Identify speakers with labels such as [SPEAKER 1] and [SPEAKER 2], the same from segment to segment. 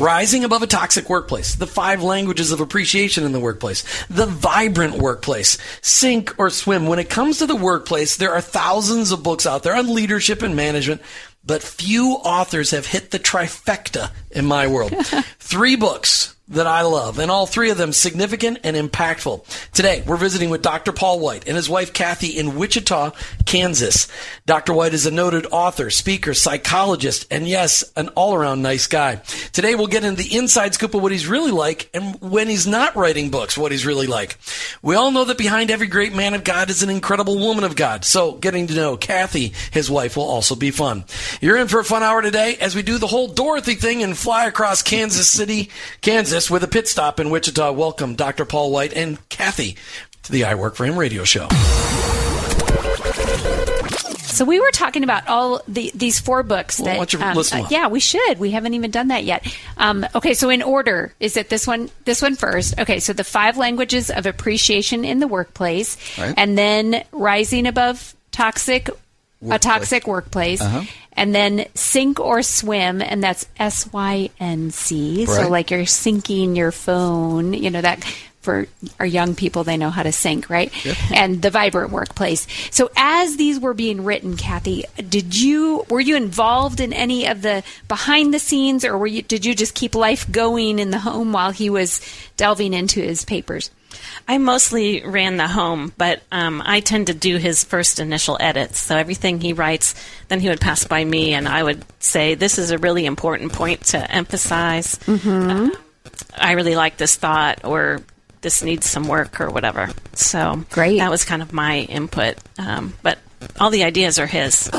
[SPEAKER 1] Rising above a toxic workplace, the five languages of appreciation in the workplace, the vibrant workplace, sync or swim. When it comes to the workplace, there are thousands of books out there on leadership and management, but few authors have hit the trifecta in my world. Three books that I love, and all three of them significant and impactful. Today, we're visiting with Dr. Paul White and his wife Kathy in Wichita, Kansas. Dr. White is a noted author, speaker, psychologist, and yes, an all around nice guy. Today, we'll get into the inside scoop of what he's really like and when he's not writing books, what he's really like. We all know that behind every great man of God is an incredible woman of God. So, getting to know Kathy, his wife, will also be fun. You're in for a fun hour today as we do the whole Dorothy thing and fly across Kansas City, Kansas with a pit stop in Wichita. Welcome, Dr. Paul White and Kathy, to the I Work for Him radio show.
[SPEAKER 2] So we were talking about all the, these four books that.
[SPEAKER 1] Well, you
[SPEAKER 2] um, uh, yeah, we should. We haven't even done that yet. Um, okay, so in order, is it this one? This one first. Okay, so the five languages of appreciation in the workplace,
[SPEAKER 3] Right.
[SPEAKER 2] and then rising above toxic, a toxic workplace,
[SPEAKER 3] Uh-huh.
[SPEAKER 2] and then sync or swim, and that's S Y N C. So like you're syncing your phone, you know that. For our young people, they know how to sink, right? And the vibrant workplace. So, as these were being written, Kathy, did you were you involved in any of the behind the scenes, or were you did you just keep life going in the home while he was delving into his papers?
[SPEAKER 4] I mostly ran the home, but um, I tend to do his first initial edits. So everything he writes, then he would pass by me, and I would say, "This is a really important point to emphasize. Uh, I really like this thought, or this needs some work, or whatever." So
[SPEAKER 2] Great.
[SPEAKER 4] That was kind of my input, um, but all the ideas are his.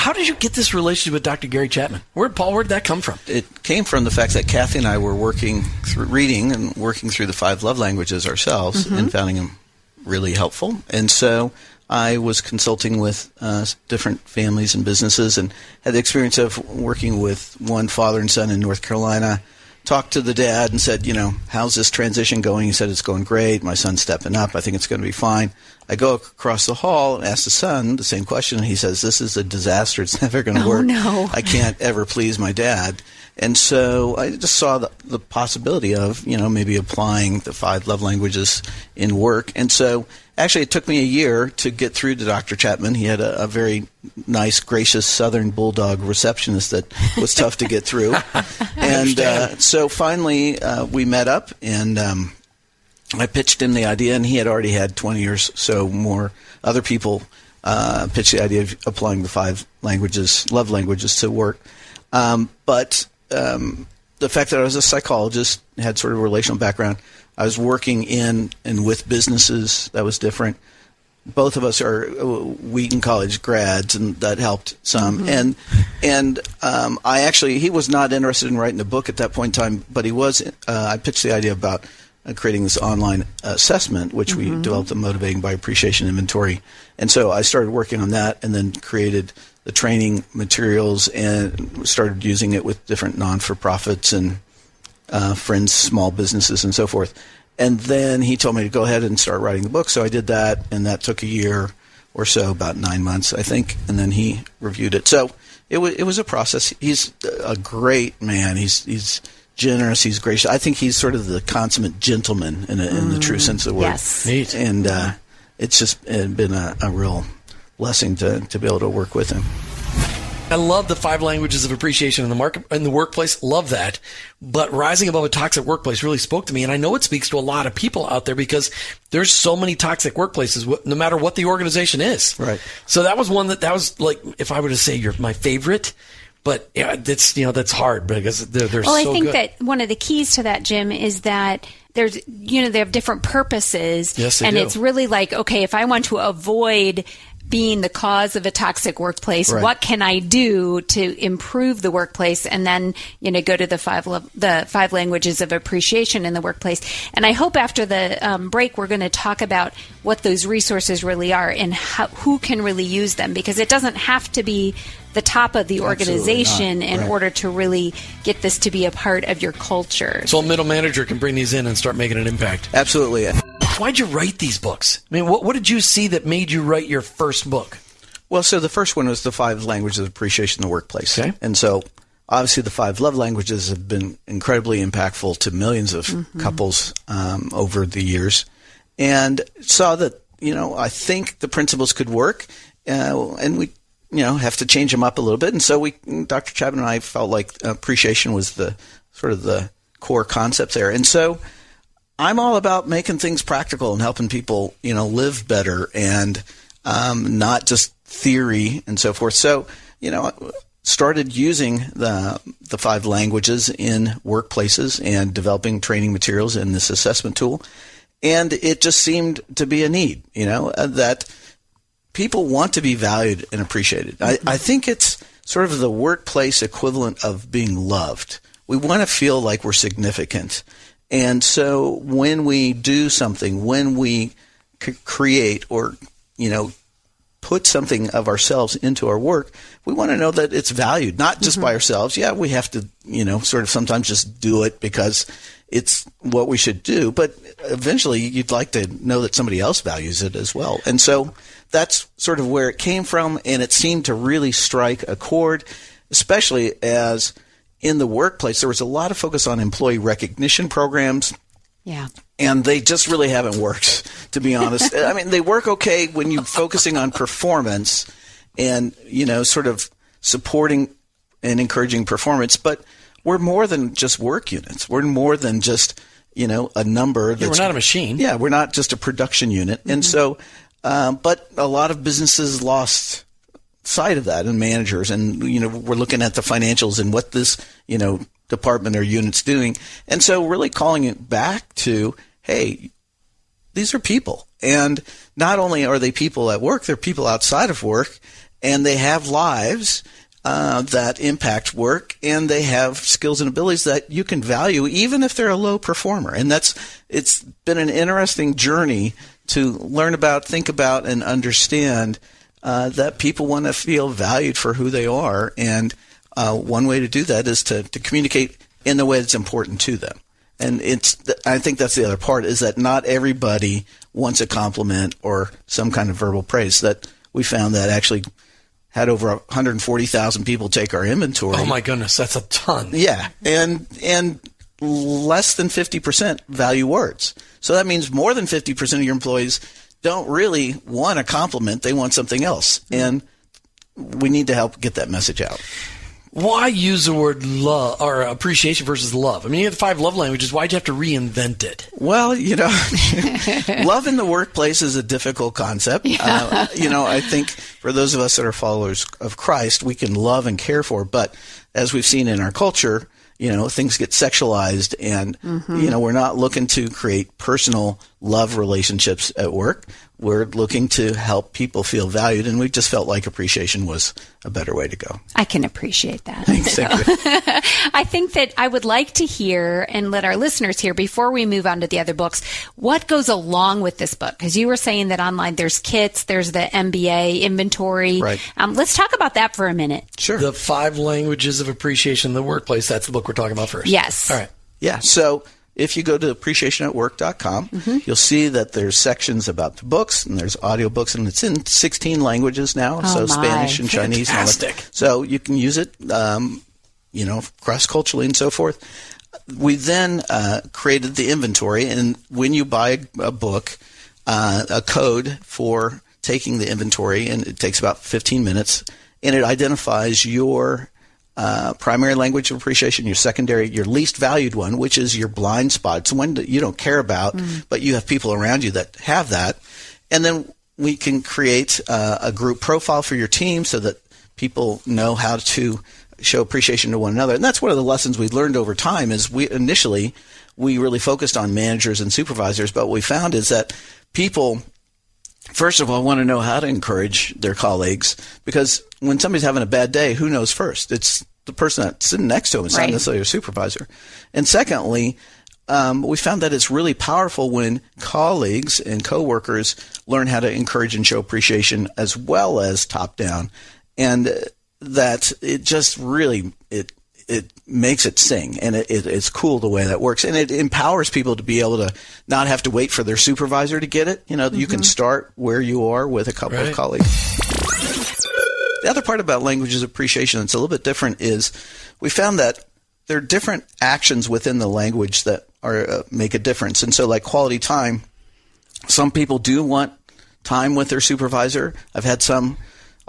[SPEAKER 1] How did you get this relationship with Dr. Gary Chapman? Where'd Paul, where'd that come from?
[SPEAKER 3] It came from the fact that Kathy and I were working through reading and working through the five love languages ourselves and finding them really helpful. And so I was consulting with uh, different families and businesses and had the experience of working with one father and son in North Carolina. Talked to the dad and said, you know, how's this transition going? He said, it's going great. My son's stepping up. I think it's going to be fine. I go across the hall and ask the son the same question. And he says, this is a disaster. It's never going to
[SPEAKER 2] Oh,
[SPEAKER 3] work.
[SPEAKER 2] no.
[SPEAKER 3] I can't ever please my dad. And so I just saw the, the possibility of, you know, maybe applying the five love languages in work. And so actually it took me a year to get through to Dr. Chapman. He had a, a very nice, gracious Southern Bulldog receptionist that was tough to get through. and uh, so finally uh, we met up and um, I pitched him the idea, and he had already had 20 years so more other people uh, pitched the idea of applying the five languages, love languages, to work. Um, but um, the fact that I was a psychologist, had sort of a relational background, I was working in and with businesses that was different. Both of us are uh, Wheaton College grads, and that helped some. And and um, I actually he was not interested in writing a book at that point in time, but he was. Uh, I pitched the idea about uh, creating this online assessment, which we developed the Motivating by Appreciation Inventory. And so I started working on that and then created the training materials and started using it with different non for profits and uh, friends, small businesses, and so forth. And then he told me to go ahead and start writing the book. So I did that, and that took a year or so, about nine months, I think. And then he reviewed it. So it was it was a process. He's a great man. He's he's generous. He's gracious. I think he's sort of the consummate gentleman in, a, in the true sense of the word.
[SPEAKER 2] yes.
[SPEAKER 1] Neat.
[SPEAKER 3] And uh, it's just uh, been a, a real blessing to to be able to work with him.
[SPEAKER 1] I love the five languages of appreciation in the market in the workplace. Love that. But rising above a toxic workplace really spoke to me, and I know it speaks to a lot of people out there because there's so many toxic workplaces, no matter what the organization is.
[SPEAKER 3] Right.
[SPEAKER 1] So that was one that that was like, if I were to say you're my favorite, but yeah, that's you know that's hard because they're, they're
[SPEAKER 2] Well,
[SPEAKER 1] so
[SPEAKER 2] I think
[SPEAKER 1] good.
[SPEAKER 2] that one of the keys to that, Jim, is that there's, you know, they have different purposes.
[SPEAKER 1] Yes, they
[SPEAKER 2] and
[SPEAKER 1] do.
[SPEAKER 2] it's really like, okay, if I want to avoid being the cause of a toxic workplace.
[SPEAKER 3] Right.
[SPEAKER 2] What can I do to improve the workplace? And then, you know, go to the five lo- the five languages of appreciation in the workplace. And I hope after the um, break we're going to talk about what those resources really are and how, who can really use them because it doesn't have to be the top of the organization in
[SPEAKER 3] Right.
[SPEAKER 2] order to really get this to be a part of your culture.
[SPEAKER 1] So a middle manager can bring these in and start making an impact.
[SPEAKER 3] Absolutely.
[SPEAKER 1] Why'd you write these books? I mean, what, what did you see that made you write your first book?
[SPEAKER 3] Well, so the first one was the five languages of appreciation in the workplace.
[SPEAKER 1] Okay.
[SPEAKER 3] And so obviously the five love languages have been incredibly impactful to millions of couples um, over the years and saw that, you know, I think the principles could work uh, and we, you know, have to change them up a little bit. And so we, Dr. Chapman and I felt like appreciation was the sort of the core concept there. And so I'm all about making things practical and helping people, you know, live better and um, not just theory and so forth. So, you know, started using the the five languages in workplaces and developing training materials in this assessment tool, and it just seemed to be a need, you know, uh, that people want to be valued and appreciated. I, I think it's sort of the workplace equivalent of being loved. We want to feel like we're significant. And so when we do something, when we c- create or, you know, put something of ourselves into our work, we want to know that it's valued, not just mm-hmm. by ourselves. Yeah, we have to, you know, sort of sometimes just do it because it's what we should do, but eventually you'd like to know that somebody else values it as well. And so that's sort of where it came from, and it seemed to really strike a chord, especially as in the workplace. There was a lot of focus on employee recognition programs.
[SPEAKER 2] Yeah.
[SPEAKER 3] and they just really haven't worked to be honest. I mean they work okay when you're focusing on performance and you know sort of supporting and encouraging performance. But we're more than just work units. We're more than just you know a number
[SPEAKER 1] Yeah, we're not a machine.
[SPEAKER 3] yeah we're not just a production unit. And so um, but a lot of businesses lost sight of that and managers and you know we're looking at the financials and what this you know department or unit's doing. And so really calling it back to hey these are people. And not only are they people at work they're people outside of work and they have lives uh, that impact work and they have skills and abilities that you can value even if they're a low performer. And that's it's been an interesting journey to learn about think about and understand uh, that people want to feel valued for who they are. And uh, one way to do that is to, to communicate in the way that's important to them. And it's, I think that's the other part is that not everybody wants a compliment or some kind of verbal praise. That we found that actually had over 140,000 people take our inventory.
[SPEAKER 1] Oh my goodness, that's a ton.
[SPEAKER 3] Yeah, and and less than 50% value words. So that means more than 50% of your employees don't really want a compliment, they want something else. And we need to help get that message out.
[SPEAKER 1] Why use the word love or appreciation versus love? I mean, you have the five love languages. Why'd you have to reinvent it?
[SPEAKER 3] Well, you know, love in the workplace is a difficult concept. Uh, you know, I think for those of us that are followers of Christ, we can love and care for, but as we've seen in our culture, you know, things get sexualized and, you know, we're not looking to create personal love relationships at work. We're looking to help people feel valued, and we just felt like appreciation was a better way to go.
[SPEAKER 2] I can appreciate that.
[SPEAKER 3] Thank you.
[SPEAKER 2] I think that I would like to hear and let our listeners hear before we move on to the other books what goes along with this book. Because you were saying that online there's kits, there's the MBA inventory.
[SPEAKER 3] Right.
[SPEAKER 2] Um, let's talk about that for a minute.
[SPEAKER 3] Sure.
[SPEAKER 1] The five languages of appreciation in the workplace. That's the book we're talking about first.
[SPEAKER 2] Yes.
[SPEAKER 1] All right.
[SPEAKER 3] Yeah. So if you go to appreciationatwork.com,
[SPEAKER 2] Mm-hmm.
[SPEAKER 3] you'll see that there's sections about the books and there's audiobooks and it's in 16 languages now. so
[SPEAKER 2] Oh, my.
[SPEAKER 3] Spanish and Chinese. and all that. So you can use it, um, you know, cross culturally and so forth. We then uh, created the inventory, and when you buy a, a book, uh, a code for taking the inventory, and it takes about 15 minutes, and it identifies your uh, primary language of appreciation, your secondary, your least valued one, which is your blind spot. It's one that you don't care about, but you have people around you that have that. And then we can create uh, a group profile for your team so that people know how to show appreciation to one another. And that's one of the lessons we learned over time is we initially we really focused on managers and supervisors, but what we found is that people first of all, want to know how to encourage their colleagues because when somebody's having a bad day, who knows first? It's the person that's sitting next to him. It's
[SPEAKER 2] Right.
[SPEAKER 3] not necessarily a supervisor. And secondly, um, we found that it's really powerful when colleagues and coworkers learn how to encourage and show appreciation as well as top down, and uh, that it just really it it makes it sing, and it, it, it's cool the way that works, and it empowers people to be able to not have to wait for their supervisor to get it. You know, you can start where you are with a couple
[SPEAKER 1] Right.
[SPEAKER 3] of colleagues. The other part about languages appreciation that's a little bit different is we found that there are different actions within the language that are uh, make a difference. And so, like quality time, some people do want time with their supervisor. I've had some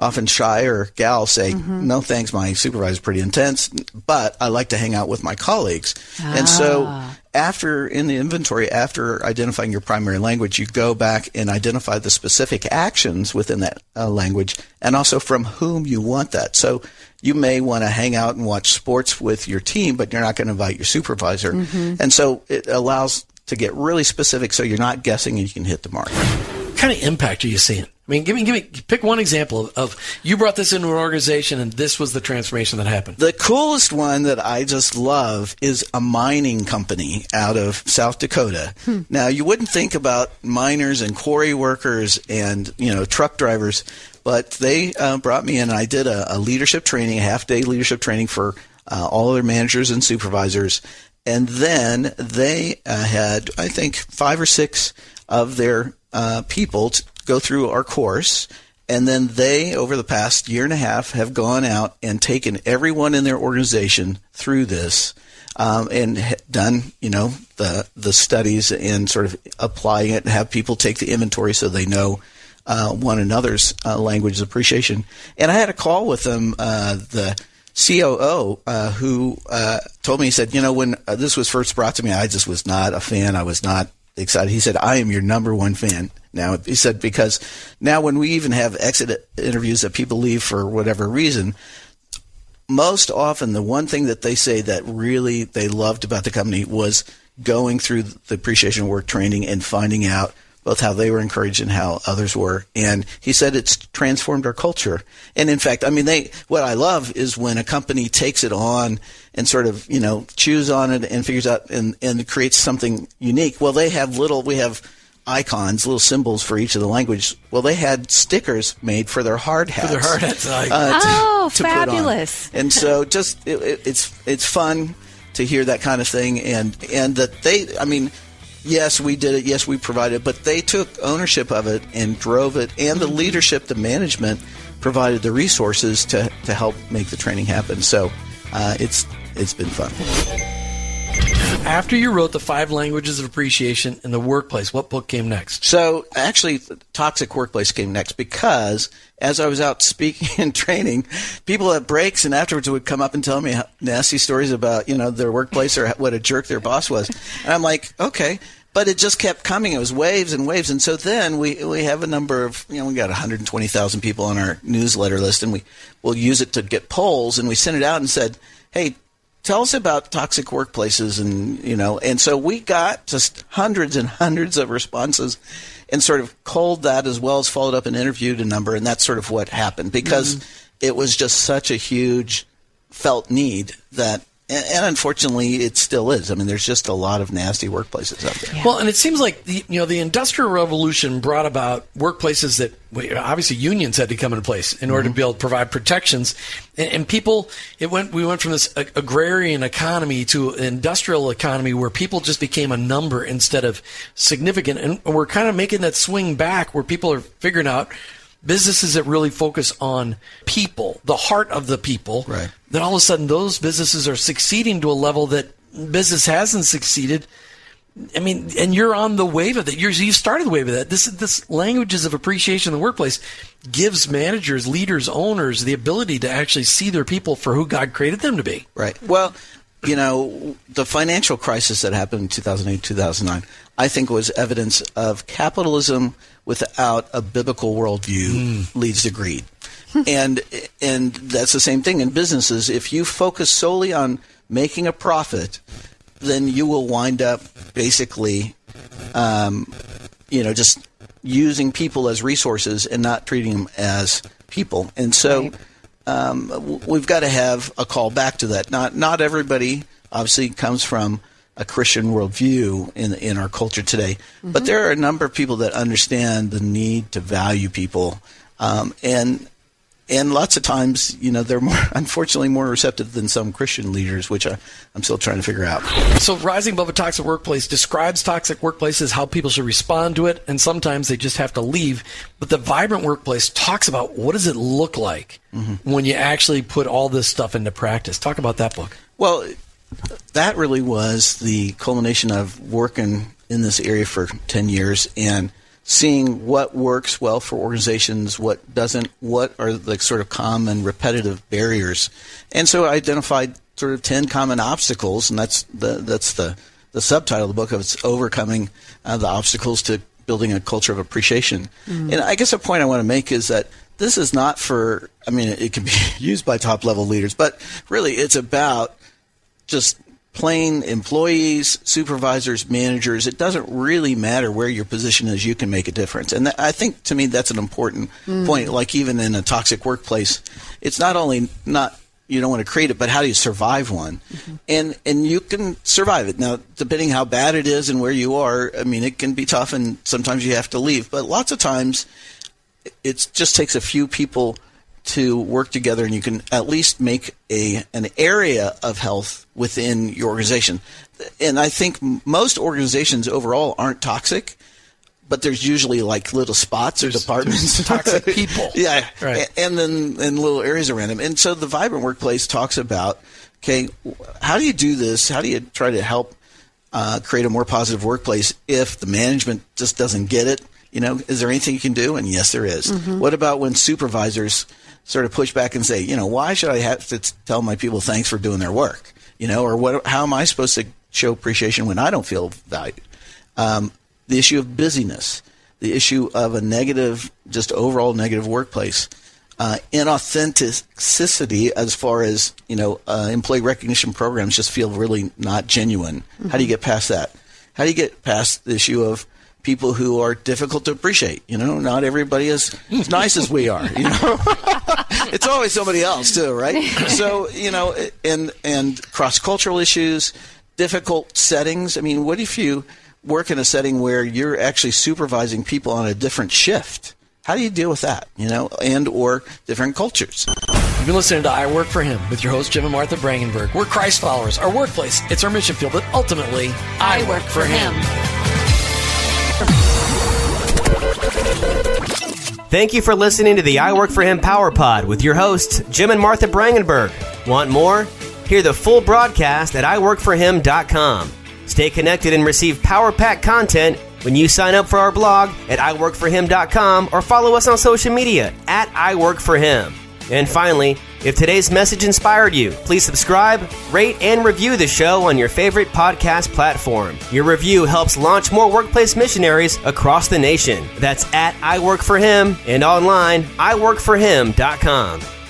[SPEAKER 3] often shy or gal say, mm-hmm. "No, thanks, my supervisor's pretty intense, but I like to hang out with my colleagues." And so, ah. after in the inventory, after identifying your primary language, you go back and identify the specific actions within that uh, language, and also from whom you want that. So. You may want to hang out and watch sports with your team, but you're not going to invite your supervisor. Mm-hmm. And so it allows to get really specific so you're not guessing and you can hit the mark.
[SPEAKER 1] What kind of impact are you seeing? I mean, give me, give me, pick one example of, of you brought this into an organization and this was the transformation that happened.
[SPEAKER 3] The coolest one that I just love is a mining company out of South Dakota. Now, you wouldn't think about miners and quarry workers and, you know, truck drivers, but they uh, brought me in and I did a, a leadership training, a half day leadership training for uh, all of their managers and supervisors. And then they uh, had, I think, five or six of their uh, people t- go through our course. And then they, over the past year and a half, have gone out and taken everyone in their organization through this um, and done, you know, the the studies and sort of applying it and have people take the inventory so they know uh, one another's uh, language appreciation. And I had a call with them, uh, the COO, uh, who uh, told me, he said, you know, when uh, this was first brought to me, I just was not a fan. I was not excited. He said, I am your number one fan. Now, he said, because now when we even have exit interviews that people leave for whatever reason, most often the one thing that they say that really they loved about the company was going through the appreciation work training and finding out both how they were encouraged and how others were. And he said it's transformed our culture. And in fact, I mean, they, what I love is when a company takes it on and sort of, you know, chews on it and figures out and, and creates something unique. Well, they have little, we have icons, little symbols for each of the language. Well, they had stickers made for their hard hats.
[SPEAKER 1] For their hard hats, like-
[SPEAKER 3] uh, to-
[SPEAKER 2] Oh,
[SPEAKER 3] to
[SPEAKER 2] fabulous.
[SPEAKER 3] And so just it, it, it's it's fun to hear that kind of thing and and that they I mean yes we did it. Yes we provided it, but they took ownership of it and drove it. And the leadership the management provided the resources to to help make the training happen. So uh, it's it's been fun
[SPEAKER 1] After you wrote the five languages of appreciation in the workplace, what book came next?
[SPEAKER 3] So actually, Toxic Workplace came next because as I was out speaking and training, people at breaks and afterwards would come up and tell me nasty stories about you know their workplace or what a jerk their boss was, and I'm like, okay. But it just kept coming. It was waves and waves, and so then we we have a number of you know we got 120,000 people on our newsletter list, and we will use it to get polls, and we sent it out and said, hey, tell us about toxic workplaces and you know and so we got just hundreds and hundreds of responses and sort of culled that as well as followed up and interviewed a number and that's sort of what happened because mm-hmm. it was just such a huge felt need that and, and unfortunately it still is. I mean there's just a lot of nasty workplaces out there.
[SPEAKER 1] Well, and it seems like the you know the industrial revolution brought about workplaces that well, obviously unions had to come into place in order to be able to provide protections, and, and people it went we went from this ag- agrarian economy to an industrial economy where people just became a number instead of significant, and we're kind of making that swing back where people are figuring out businesses that really focus on people, the heart of the people.
[SPEAKER 3] Right.
[SPEAKER 1] Then all of a sudden, those businesses are succeeding to a level that business hasn't succeeded. I mean, and you're on the wave of that. You're, you started the wave of that. This this languages of appreciation in the workplace gives managers, leaders, owners the ability to actually see their people for who God created them to be.
[SPEAKER 3] Right. Well, you know, the financial crisis that happened in 2008, 2009, I think was evidence of capitalism without a biblical worldview leads to greed. and and that's the same thing in businesses. If you focus solely on making a profit, then you will wind up basically, um, you know, just using people as resources and not treating them as people. And so
[SPEAKER 2] Right.
[SPEAKER 3] Um, we've got to have a call back to that. Not not everybody obviously comes from a Christian worldview in in our culture today, but there are a number of people that understand the need to value people, um, and and lots of times, you know, they're more unfortunately more receptive than some Christian leaders, which I, I'm still trying to figure out.
[SPEAKER 1] So, Rising Above a Toxic Workplace describes toxic workplaces, how people should respond to it, and sometimes they just have to leave. But the Vibrant Workplace talks about what does it look like mm-hmm. when you actually put all this stuff into practice. Talk about that book.
[SPEAKER 3] Well, that really was the culmination of working in this area for 10 years and seeing what works well for organizations, what doesn't, what are the sort of common repetitive barriers. And so I identified sort of 10 common obstacles, and that's the, that's the, the subtitle of the book of it's overcoming uh, the obstacles to building a culture of appreciation. And I guess a point I want to make is that this is not for, I mean, it can be used by top level leaders, but really it's about just plain employees, supervisors, managers. It doesn't really matter where your position is. You can make a difference, and that, I think to me that's an important mm. point. Like even in a toxic workplace, it's not only not you don't want to create it, but how do you survive one? Mm-hmm. And and you can survive it. Now, depending how bad it is and where you are, I mean, it can be tough, and sometimes you have to leave. But lots of times, it just takes a few people to work together and you can at least make a an area of health within your organization. And i think most organizations overall aren't toxic but there's usually like little spots or departments.
[SPEAKER 1] toxic people.
[SPEAKER 3] yeah.
[SPEAKER 1] Right.
[SPEAKER 3] And then and little areas around them and so the vibrant workplace talks about okay how do you do this? How do you try to help uh, create a more positive workplace if the management just doesn't get it you know is there anything you can do and yes there is. what about when supervisors sort of push back and say you know why should i have to tell my people thanks for doing their work you know or what how am i supposed to show appreciation when i don't feel valued um, the issue of busyness, the issue of a negative, just overall negative workplace, uh, inauthenticity as far as you know, uh, employee recognition programs just feel really not genuine. How do you get past that? How do you get past the issue of people who are difficult to appreciate? You know, not everybody is as nice as we are. You know, it's always somebody else too, right? So you know, and and cross cultural issues, difficult settings. I mean, what if you work in a setting where you're actually supervising people on a different shift? How do you deal with that? You know, and or different cultures.
[SPEAKER 1] You've been listening to I Work for Him with your host, Jim and Martha Brangenberg. We're Christ followers. Our workplace, it's our mission field, but ultimately, I, work for Him.
[SPEAKER 5] Thank you for listening to the I Work for Him Power Pod with your hosts, Jim and Martha Brangenberg. Want more? Hear the full broadcast at iworkforhim.com. Stay connected and receive Power Pack content when you sign up for our blog at iworkforhim.com or follow us on social media at iworkforhim. And finally, if today's message inspired you, please subscribe, rate, and review the show on your favorite podcast platform. Your review helps launch more workplace missionaries across the nation. That's at iWorkForHim and online, iworkforhim.com.